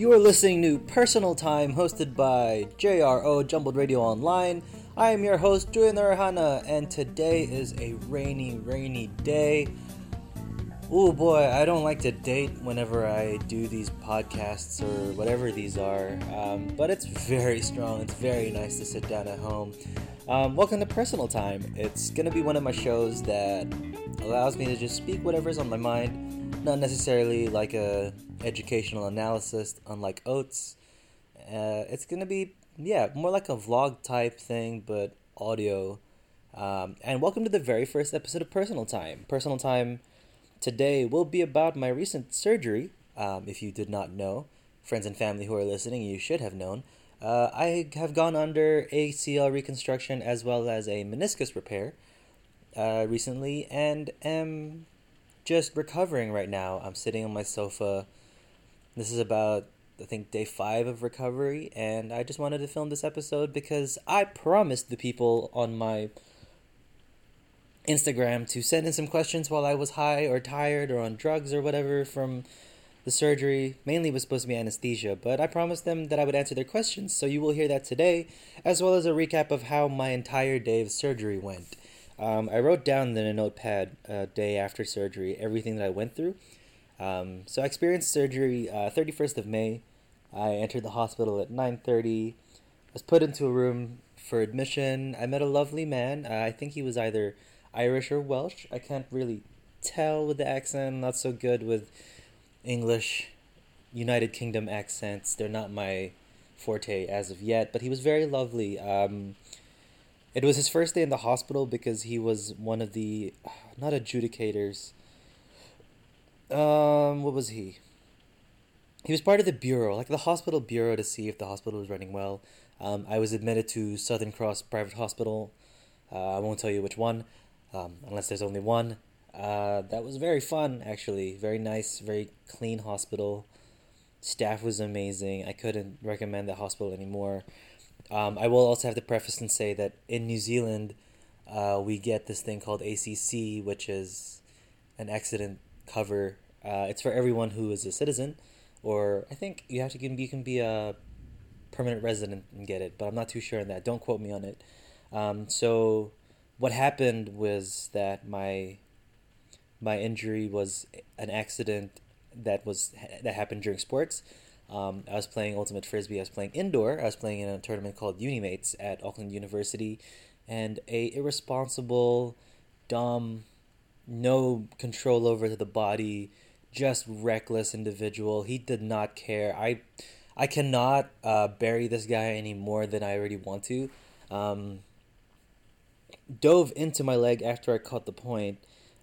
You are listening to Personal Time, hosted by JRO Jumbled Radio Online. I am your host, Julian Arahana, and today is a rainy, rainy day. Oh boy, I don't like to date whenever I do these podcasts or whatever these are, um, but it's very strong. It's very nice to sit down at home. Um, welcome to Personal Time. It's gonna be one of my shows that allows me to just speak whatever's on my mind, not necessarily like a educational analysis, unlike Oats. Uh, it's gonna be yeah, more like a vlog type thing, but audio. Um, and welcome to the very first episode of Personal Time. Personal Time today will be about my recent surgery. Um, if you did not know, friends and family who are listening, you should have known. Uh, I have gone under ACL reconstruction as well as a meniscus repair uh, recently and am just recovering right now. I'm sitting on my sofa. This is about, I think, day five of recovery, and I just wanted to film this episode because I promised the people on my Instagram to send in some questions while I was high or tired or on drugs or whatever from the surgery. Mainly was supposed to be anesthesia, but I promised them that I would answer their questions, so you will hear that today, as well as a recap of how my entire day of surgery went. Um, I wrote down in a notepad uh, day after surgery everything that I went through. Um, so I experienced surgery uh, 31st of May. I entered the hospital at 9:30. Was put into a room for admission. I met a lovely man. Uh, I think he was either Irish or Welsh. I can't really tell with the accent. Not so good with English, United Kingdom accents. They're not my forte as of yet. But he was very lovely. Um, it was his first day in the hospital because he was one of the not adjudicators. Um, what was he? He was part of the bureau, like the hospital bureau, to see if the hospital was running well. Um, I was admitted to Southern Cross Private Hospital. Uh, I won't tell you which one, um, unless there's only one. Uh, that was very fun, actually. Very nice, very clean hospital. Staff was amazing. I couldn't recommend the hospital anymore. Um, I will also have to preface and say that in New Zealand, uh, we get this thing called ACC, which is an accident cover. Uh, it's for everyone who is a citizen, or I think you have to you can be a permanent resident and get it, but I'm not too sure on that. Don't quote me on it. Um, so what happened was that my my injury was an accident that was that happened during sports. Um, I was playing ultimate frisbee. I was playing indoor. I was playing in a tournament called Unimates at Auckland University, and a irresponsible, dumb, no control over the body, just reckless individual. He did not care. I, I cannot uh, bury this guy any more than I already want to. Um, dove into my leg after I caught the point.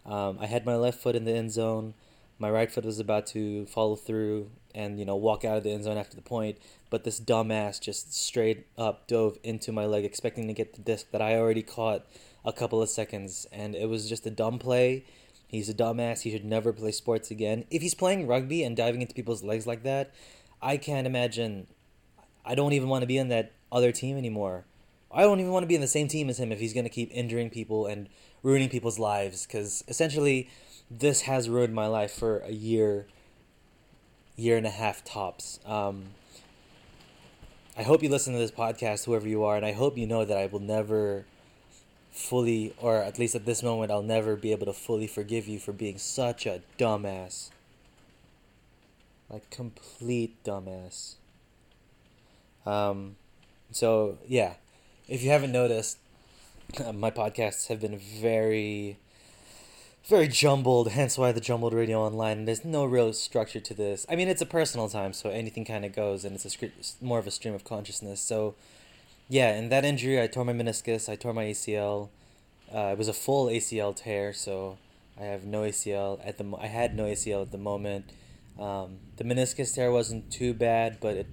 Um, I had my left foot in the end zone. My right foot was about to follow through and you know walk out of the end zone after the point, but this dumbass just straight up dove into my leg, expecting to get the disc that I already caught a couple of seconds, and it was just a dumb play. He's a dumbass. He should never play sports again. If he's playing rugby and diving into people's legs like that, I can't imagine. I don't even want to be on that other team anymore. I don't even want to be in the same team as him if he's going to keep injuring people and ruining people's lives. Because essentially, this has ruined my life for a year, year and a half tops. Um, I hope you listen to this podcast, whoever you are, and I hope you know that I will never fully, or at least at this moment, I'll never be able to fully forgive you for being such a dumbass. Like, complete dumbass. Um, so, yeah. If you haven't noticed, my podcasts have been very, very jumbled, hence why the Jumbled Radio Online. There's no real structure to this. I mean, it's a personal time, so anything kind of goes, and it's a sc- more of a stream of consciousness. So, yeah, in that injury, I tore my meniscus, I tore my ACL. Uh, it was a full ACL tear, so I have no ACL at the. Mo- I had no ACL at the moment. Um, the meniscus tear wasn't too bad, but it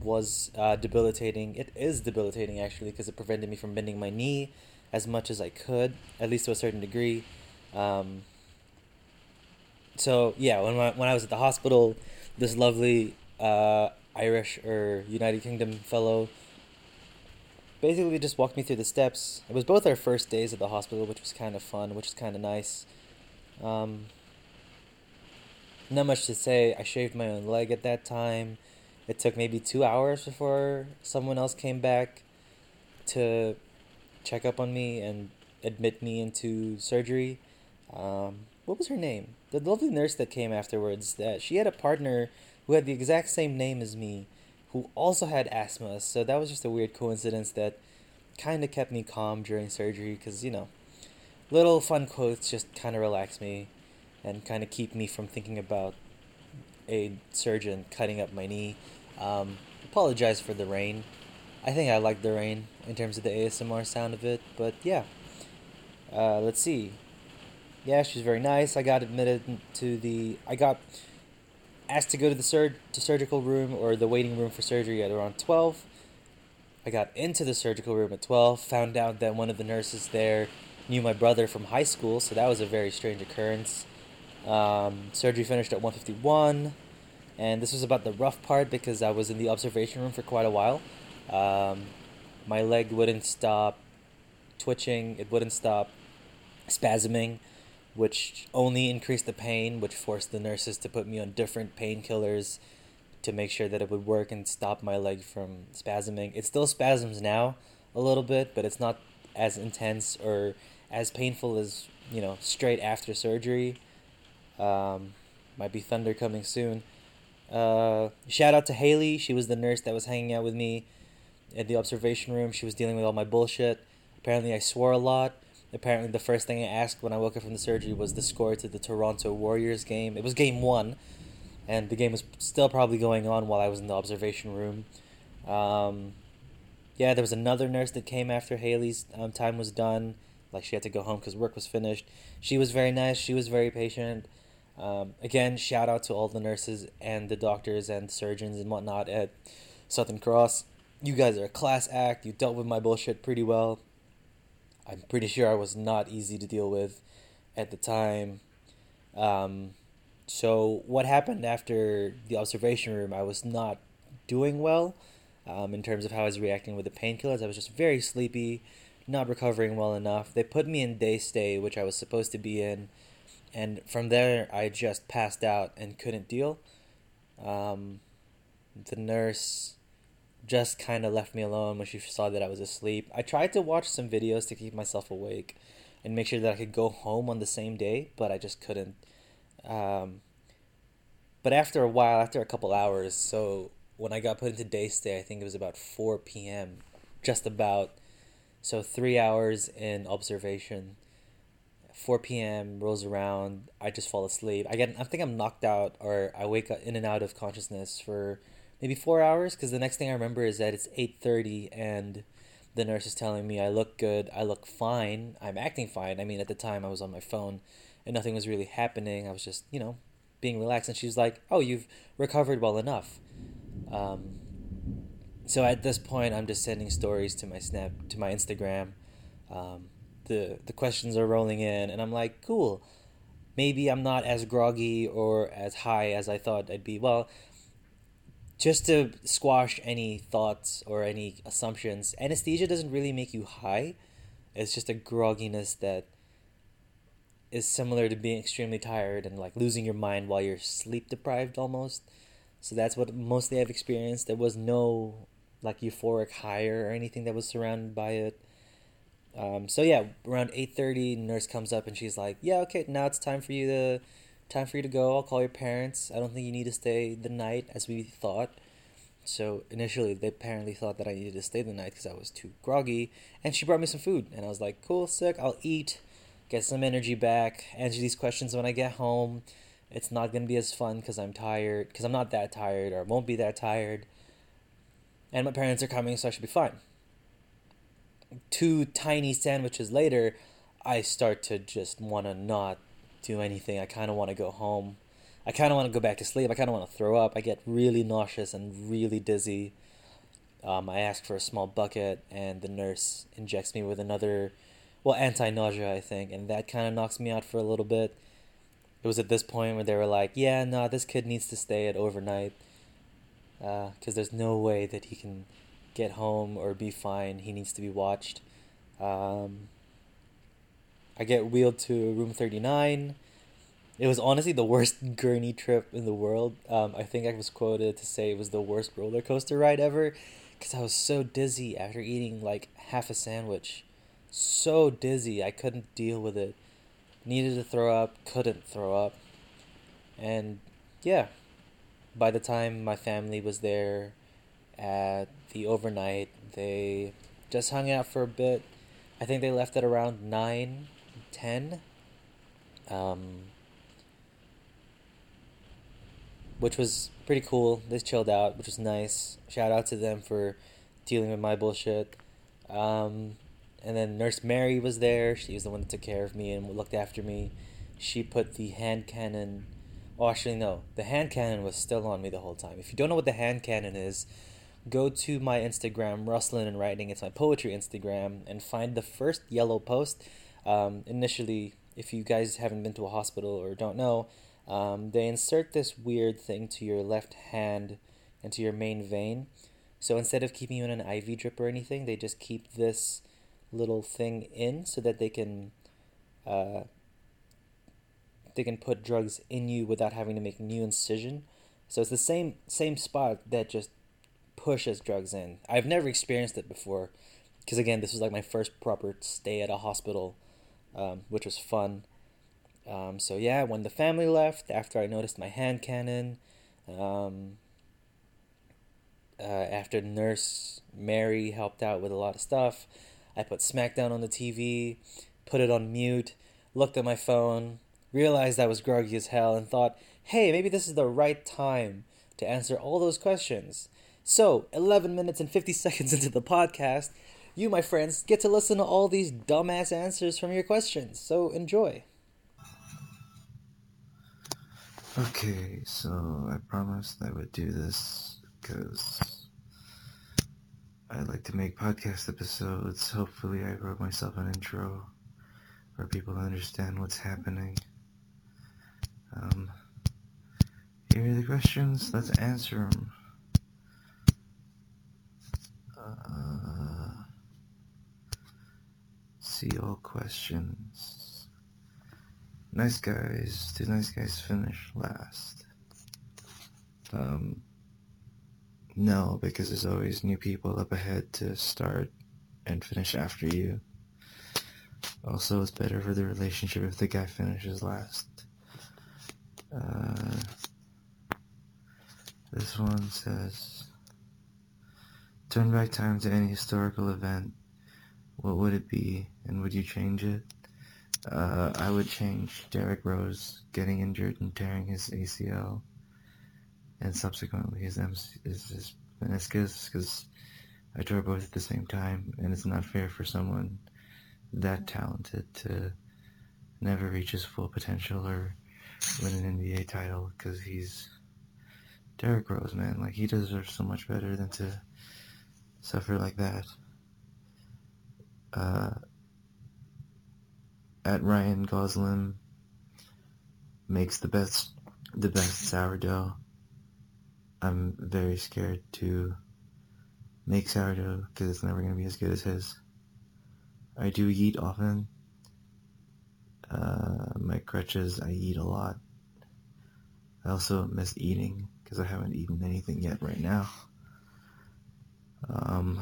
was uh, debilitating. It is debilitating actually because it prevented me from bending my knee as much as I could, at least to a certain degree. Um, so yeah, when I, when I was at the hospital, this lovely uh, Irish or United Kingdom fellow basically just walked me through the steps. It was both our first days at the hospital, which was kind of fun, which was kind of nice. Um, not much to say. I shaved my own leg at that time. It took maybe two hours before someone else came back to check up on me and admit me into surgery. Um, what was her name? The lovely nurse that came afterwards. That she had a partner who had the exact same name as me, who also had asthma. So that was just a weird coincidence that kind of kept me calm during surgery because you know, little fun quotes just kind of relax me, and kind of keep me from thinking about a surgeon cutting up my knee. Um, apologize for the rain. I think I like the rain in terms of the ASMR sound of it, but yeah. Uh, let's see. Yeah, she's very nice. I got admitted to the. I got asked to go to the sur- to surgical room or the waiting room for surgery at around twelve. I got into the surgical room at twelve. Found out that one of the nurses there knew my brother from high school, so that was a very strange occurrence. Um, surgery finished at one fifty one, and this was about the rough part because I was in the observation room for quite a while. Um, my leg wouldn't stop twitching. It wouldn't stop spasming which only increased the pain, which forced the nurses to put me on different painkillers to make sure that it would work and stop my leg from spasming. It still spasms now a little bit, but it's not as intense or as painful as, you know, straight after surgery. Um, might be thunder coming soon. Uh, shout out to Haley. She was the nurse that was hanging out with me at the observation room. She was dealing with all my bullshit. Apparently, I swore a lot. Apparently, the first thing I asked when I woke up from the surgery was the score to the Toronto Warriors game. It was game one, and the game was still probably going on while I was in the observation room. Um, yeah, there was another nurse that came after Haley's um, time was done. Like, she had to go home because work was finished. She was very nice, she was very patient. Um, again, shout out to all the nurses and the doctors and surgeons and whatnot at Southern Cross. You guys are a class act. You dealt with my bullshit pretty well. I'm pretty sure I was not easy to deal with at the time. Um, so what happened after the observation room? I was not doing well um, in terms of how I was reacting with the painkillers. I was just very sleepy, not recovering well enough. They put me in day stay, which I was supposed to be in, and from there I just passed out and couldn't deal. Um, the nurse just kind of left me alone when she saw that I was asleep. I tried to watch some videos to keep myself awake and make sure that I could go home on the same day, but I just couldn't. Um, but after a while, after a couple hours, so when I got put into day stay, I think it was about 4 p.m., just about. So three hours in observation. 4 p.m. rolls around. I just fall asleep. I get. I think I'm knocked out, or I wake up in and out of consciousness for maybe four hours because the next thing I remember is that it's eight thirty and the nurse is telling me I look good, I look fine, I'm acting fine. I mean, at the time I was on my phone and nothing was really happening. I was just you know being relaxed, and she's like, "Oh, you've recovered well enough." Um, so at this point, I'm just sending stories to my snap to my Instagram. Um, the the questions are rolling in, and I'm like, "Cool." Maybe I'm not as groggy or as high as I thought I'd be. Well, just to squash any thoughts or any assumptions, anesthesia doesn't really make you high. It's just a grogginess that is similar to being extremely tired and like losing your mind while you're sleep deprived almost. So that's what mostly I've experienced. There was no like euphoric higher or anything that was surrounded by it. Um, so yeah, around eight thirty, nurse comes up and she's like, "Yeah, okay, now it's time for you to time for you to go. I'll call your parents. I don't think you need to stay the night as we thought. So initially, they apparently thought that I needed to stay the night because I was too groggy. And she brought me some food, and I was like, "Cool, sick. I'll eat, get some energy back, answer these questions when I get home. It's not gonna be as fun because I'm tired, because I'm not that tired, or won't be that tired. And my parents are coming, so I should be fine." Two tiny sandwiches later, I start to just want to not do anything. I kind of want to go home. I kind of want to go back to sleep. I kind of want to throw up. I get really nauseous and really dizzy. Um, I ask for a small bucket, and the nurse injects me with another, well, anti nausea, I think, and that kind of knocks me out for a little bit. It was at this point where they were like, yeah, no, this kid needs to stay at overnight because uh, there's no way that he can get home or be fine. He needs to be watched. Um, I get wheeled to room 39. it was honestly the worst gurney trip in the world. Um, I think I was quoted to say it was the worst roller coaster ride ever, because I was so dizzy after eating like half a sandwich. So dizzy, I couldn't deal with it. Needed to throw up, couldn't throw up. And yeah, by the time my family was there at the overnight, they just hung out for a bit. I think they left at around 9, 10. Um, which was pretty cool. They chilled out, which was nice. Shout out to them for dealing with my bullshit. Um, and then Nurse Mary was there. She was the one that took care of me and looked after me. She put the hand cannon. Oh, actually, no. The hand cannon was still on me the whole time. If you don't know what the hand cannon is, go to my Instagram, Wrusslin and Writing. It's my poetry Instagram, and find the first yellow post. Um, initially, if you guys haven't been to a hospital or don't know, um, they insert this weird thing to your left hand into your main vein. So instead of keeping you in an IV drip or anything, they just keep this little thing in so that they can uh, they can put drugs in you without having to make new incision. So it's the same same spot that just pushes drugs in. I've never experienced it before because again, this was like my first proper stay at a hospital, um, which was fun. Um, so yeah, when the family left, after I noticed my hand cannon, um, uh, after Nurse Mary helped out with a lot of stuff, I put SmackDown on the TV, put it on mute, looked at my phone, realized I was groggy as hell, and thought, hey, maybe this is the right time to answer all those questions. So, 11 minutes and 50 seconds into the podcast, you, my friends, get to listen to all these dumbass answers from your questions. So, enjoy. Okay, so I promised I would do this because I like to make podcast episodes. Hopefully, I wrote myself an intro for people to understand what's happening. Um, here are the questions. Let's answer them. Uh, see all questions. Nice guys. Did nice guys finish last? Um, no, because there's always new people up ahead to start and finish after you. Also, it's better for the relationship if the guy finishes last. Uh, this one says, turn back time to any historical event. What would it be, and would you change it? Uh, I would change Derrick Rose getting injured and tearing his ACL, and subsequently his, MC, his, his meniscus, because I tore both at the same time, and it's not fair for someone that talented to never reach his full potential or win an NBA title, because he's Derrick Rose, man. Like, he deserves so much better than to suffer like that. Uh, at Ryan Gosling makes the best the best sourdough. I'm very scared to make sourdough because it's never to be as good as his. I do eat often. Uh, my crutches, I eat a lot. I also miss eating because I haven't eaten anything yet right now. Um,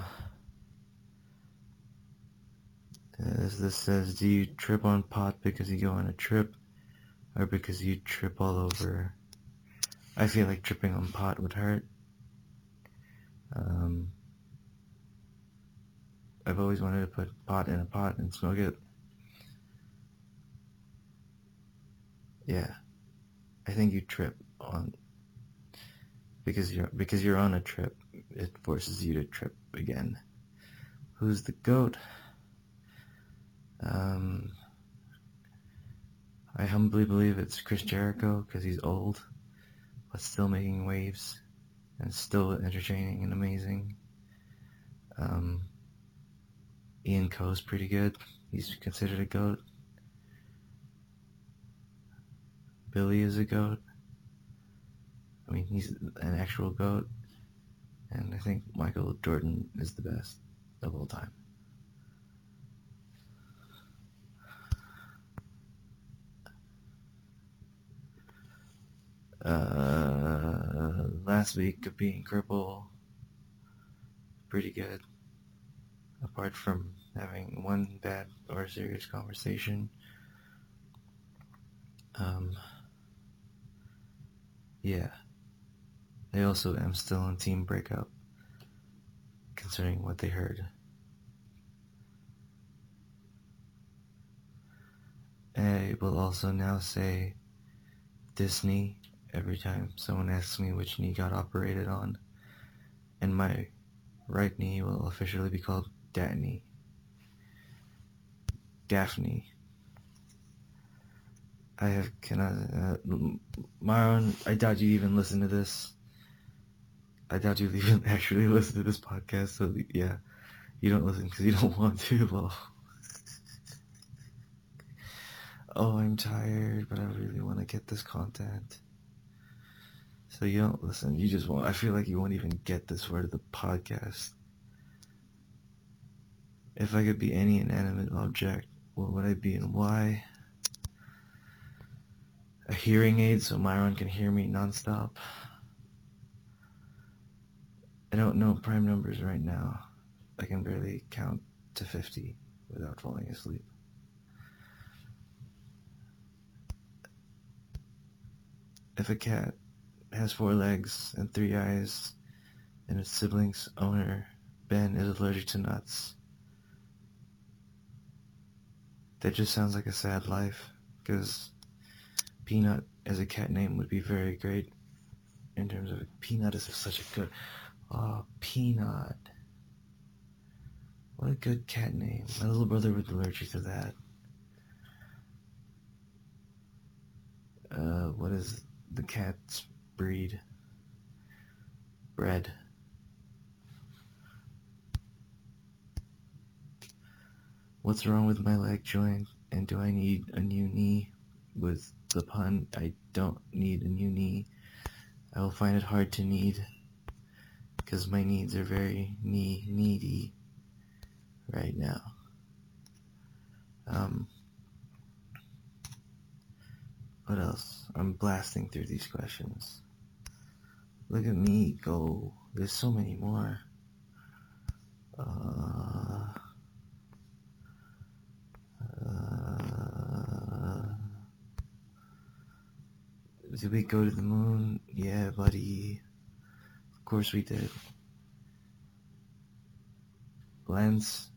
as this says, do you trip on pot because you go on a trip or because you trip all over? I feel like tripping on pot would hurt. Um, I've always wanted to put pot in a pot and smoke it. Yeah, I think you trip on because you're because you're on a trip. It forces you to trip again. Who's the goat? Um, I humbly believe it's Chris Jericho because he's old, but still making waves and still entertaining and amazing. Um, Ian Coe's pretty good. He's considered a goat. Billy is a goat. I mean, he's an actual goat. And I think Michael Jordan is the best of all time. Uh, last week of being crippled, pretty good. Apart from having one bad or serious conversation. Um, yeah. I also am still on team breakup, considering what they heard. I will also now say Disney every time someone asks me which knee got operated on, and my right knee will officially be called Daphne. Daphne. I have can I uh, Myron, I doubt you even listen to this. I doubt you even actually listen to this podcast. So yeah, you don't listen because you don't want to. Well, oh, I'm tired, but I really want to get this content. So you don't listen. You just won't. I feel like you won't even get this word of the podcast. If I could be any inanimate object, what would I be and why? A hearing aid so Myron can hear me nonstop. I don't know prime numbers right now. I can barely count to 50 without falling asleep. If a cat has four legs and three eyes, and its sibling's owner, Ben, is allergic to nuts, that just sounds like a sad life, because Peanut as a cat name would be very great in terms of Peanut is such a good, oh, Peanut. What a good cat name. My little brother was allergic to that. Uh, what is the cat's breed? Bread. What's wrong with my leg joint? And do I need a new knee? With the pun, I don't need a new knee. I will find it hard to need because my needs are very knee needy right now. Um, what else? I'm blasting through these questions. Look at me go. There's so many more. Uh, uh, did we go to the moon? Yeah, buddy. Of course we did. Lance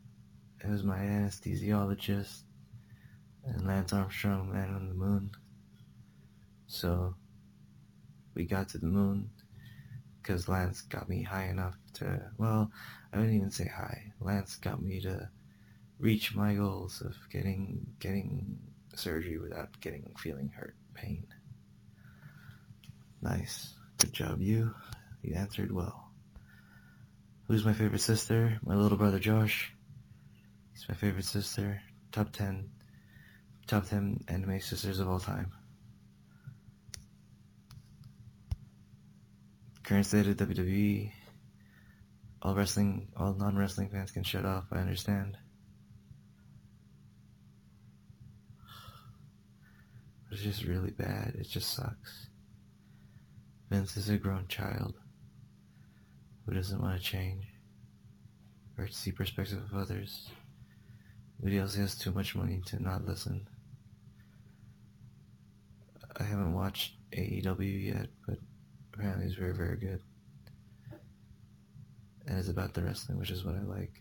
was my anesthesiologist, and Lance Armstrong landed on the moon. So we got to the moon because Lance got me high enough to, well, I wouldn't even say high. Lance got me to reach my goals of getting getting surgery without getting feeling hurt, pain. Nice. Good job, you. You answered well. Who's my favorite sister? My little brother Josh. He's my favorite sister. Top 10. Top 10 anime sisters of all time. Of WWE. All wrestling, all non-wrestling fans can shut off, I understand. It's just really bad. It just sucks. Vince is a grown child who doesn't want to change or see perspective of others. But he also has too much money to not listen. I haven't watched AEW yet, but apparently is very, very good. And it's about the wrestling, which is what I like.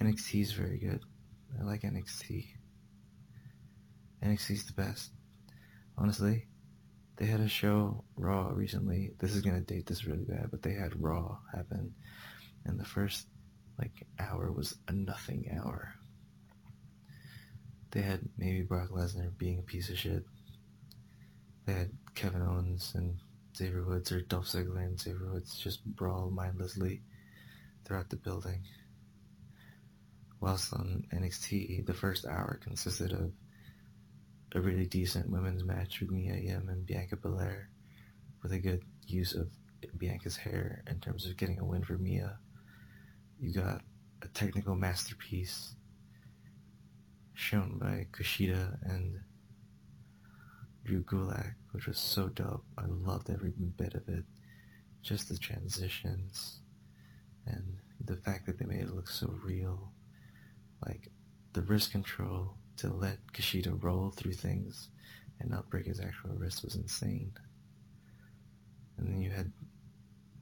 NXT is very good. I like NXT. NXT is the best. Honestly, they had a show, Raw, recently. This is gonna date this really bad, but they had Raw happen. And the first, like, hour was a nothing hour. They had maybe Brock Lesnar being a piece of shit. They had Kevin Owens and Xavier Woods, or Dolph Ziggler and Xavier Woods just brawl mindlessly throughout the building. Whilst on NXT, the first hour consisted of a really decent women's match with Mia Yim and Bianca Belair with a good use of Bianca's hair in terms of getting a win for Mia. You got a technical masterpiece shown by Kushida and Drew Gulak, which was so dope. I loved every bit of it. Just the transitions and the fact that they made it look so real. Like the wrist control to let Kushida roll through things and not break his actual wrist was insane. And then you had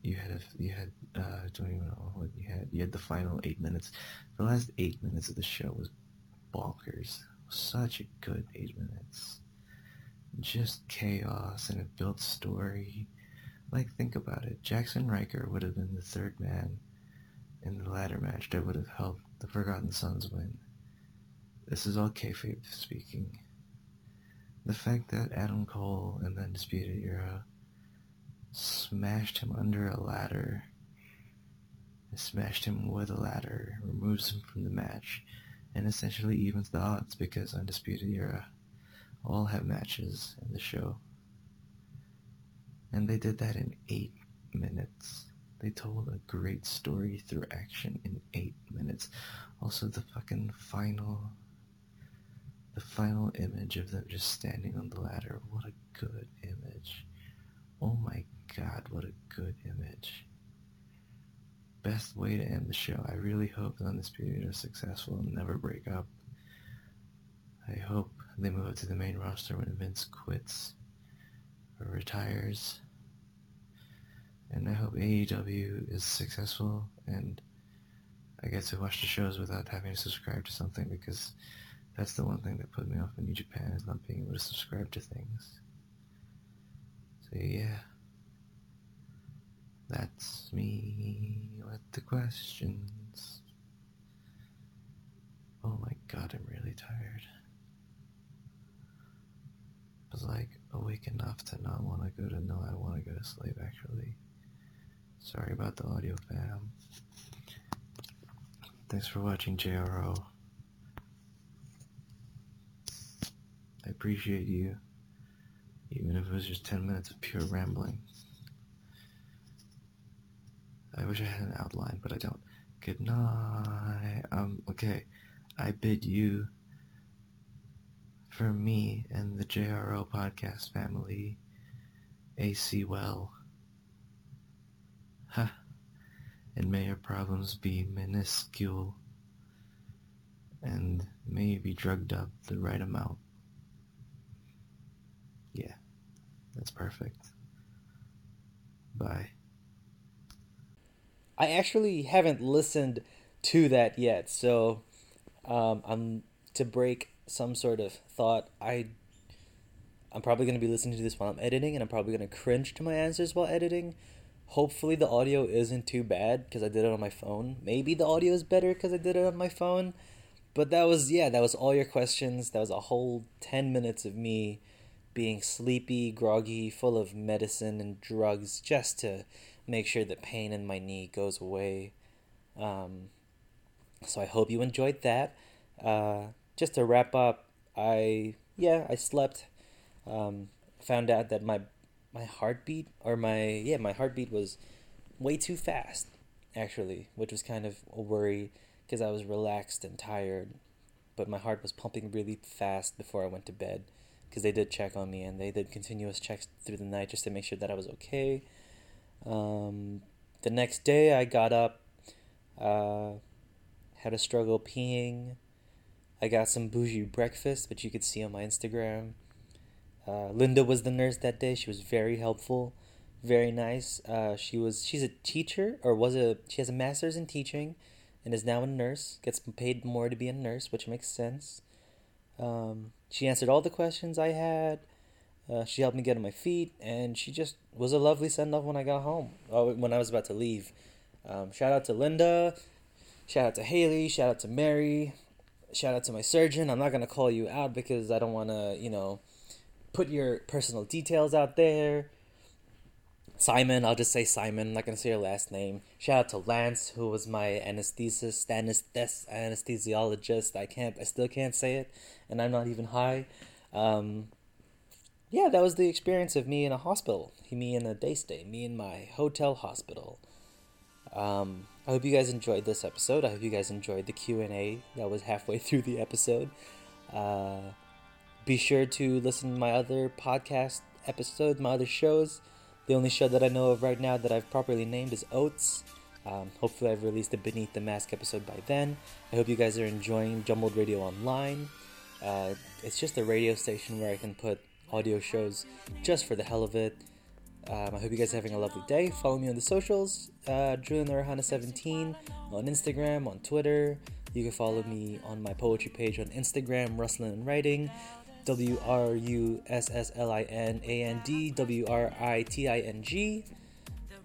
you had a, you had uh, I don't even know what you had. You had the final eight minutes. The last eight minutes of the show was bonkers. Such a good eight minutes. Just chaos and it built story. Like think about it. Jackson Ryker would have been the third man in the ladder match that would have helped the Forgotten Sons win. This is all kayfabe speaking. The fact that Adam Cole in the Undisputed Era smashed him under a ladder, smashed him with a ladder, removes him from the match, and essentially evens the odds because Undisputed Era all have matches in the show. And they did that in eight minutes. They told a great story through action in eight minutes. Also, the fucking final, the final image of them just standing on the ladder. What a good image. Oh my god, what a good image. Best way to end the show. I really hope that Undisputed are successful and never break up. I hope they move up to the main roster when Vince quits or retires. And I hope AEW is successful and I get to watch the shows without having to subscribe to something because that's the one thing that put me off in New Japan is not being able to subscribe to things. So yeah. That's me with the questions. Oh my god, I'm really tired. Was like awake enough to not want to go to no, I want to go to sleep actually. Sorry about the audio fam. Thanks for watching JRO. I appreciate you, even if it was just 10 minutes of pure rambling. I wish I had an outline, but I don't. Good night. Um, okay. I bid you, for me and the JRO podcast family, AC well. Huh. And may your problems be minuscule. And may you be drugged up the right amount. Yeah, that's perfect. Bye. I actually haven't listened to that yet, so um, I'm to break some sort of thought. I I'm probably gonna be listening to this while I'm editing, and I'm probably gonna cringe to my answers while editing. Hopefully, the audio isn't too bad because I did it on my phone. Maybe the audio is better because I did it on my phone. But that was yeah, that was all your questions. That was a whole ten minutes of me being sleepy, groggy, full of medicine and drugs just to make sure the pain in my knee goes away. Um, so I hope you enjoyed that. Uh, just to wrap up, I yeah I slept. Um, found out that my my heartbeat or my yeah my heartbeat was way too fast actually, which was kind of a worry because I was relaxed and tired, but my heart was pumping really fast before I went to bed because they did check on me and they did continuous checks through the night just to make sure that I was okay. Um, the next day, I got up, uh, had a struggle peeing. I got some bougie breakfast, which you could see on my Instagram. Uh, Linda was the nurse that day. She was very helpful, very nice. Uh, she was she's a teacher or was a she has a master's in teaching, and is now a nurse. Gets paid more to be a nurse, which makes sense. Um, she answered all the questions I had. Uh, she helped me get on my feet, and she just was a lovely send off when I got home. Uh, when I was about to leave. Um, shout out to Linda. Shout out to Haley. Shout out to Mary. Shout out to my surgeon. I'm not gonna call you out because I don't want to, you know, put your personal details out there. Simon, I'll just say Simon. I'm not gonna say your last name. Shout out to Lance, who was my anesthetist, anesthes- anesthesiologist. I can't, I still can't say it, and I'm not even high. Um, yeah, that was the experience of me in a hospital. Me in a day stay. Me in my hotel hospital. Um, I hope you guys enjoyed this episode. I hope you guys enjoyed the Q and A that was halfway through the episode. Uh, be sure to listen to my other podcast episodes, my other shows. The only show that I know of right now that I've properly named is Oats. Um, hopefully, I've released the Beneath the Mask episode by then. I hope you guys are enjoying Jumbled Radio Online. Uh, it's just a radio station where I can put audio shows just for the hell of it. Um, I hope you guys are having a lovely day. Follow me on the socials, uh, Julian Arahana 17 on Instagram, on Twitter. You can follow me on my poetry page on Instagram, Wrusslin and Writing, W R U S S L I N A N D W R I T I N G.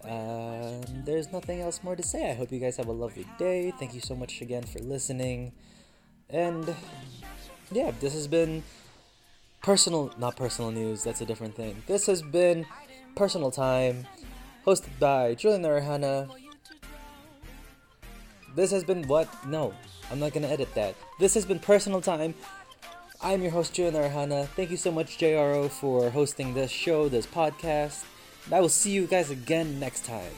Um, there's nothing else more to say. I hope you guys have a lovely day. Thank you so much again for listening. And yeah, this has been personal, not personal news, that's a different thing. This has been personal time, hosted by Julian Arahana. This has been what? No, I'm not gonna edit that. This has been personal time. I'm your host, Julian Arahana. Thank you so much, JRO, for hosting this show, this podcast. I will see you guys again next time.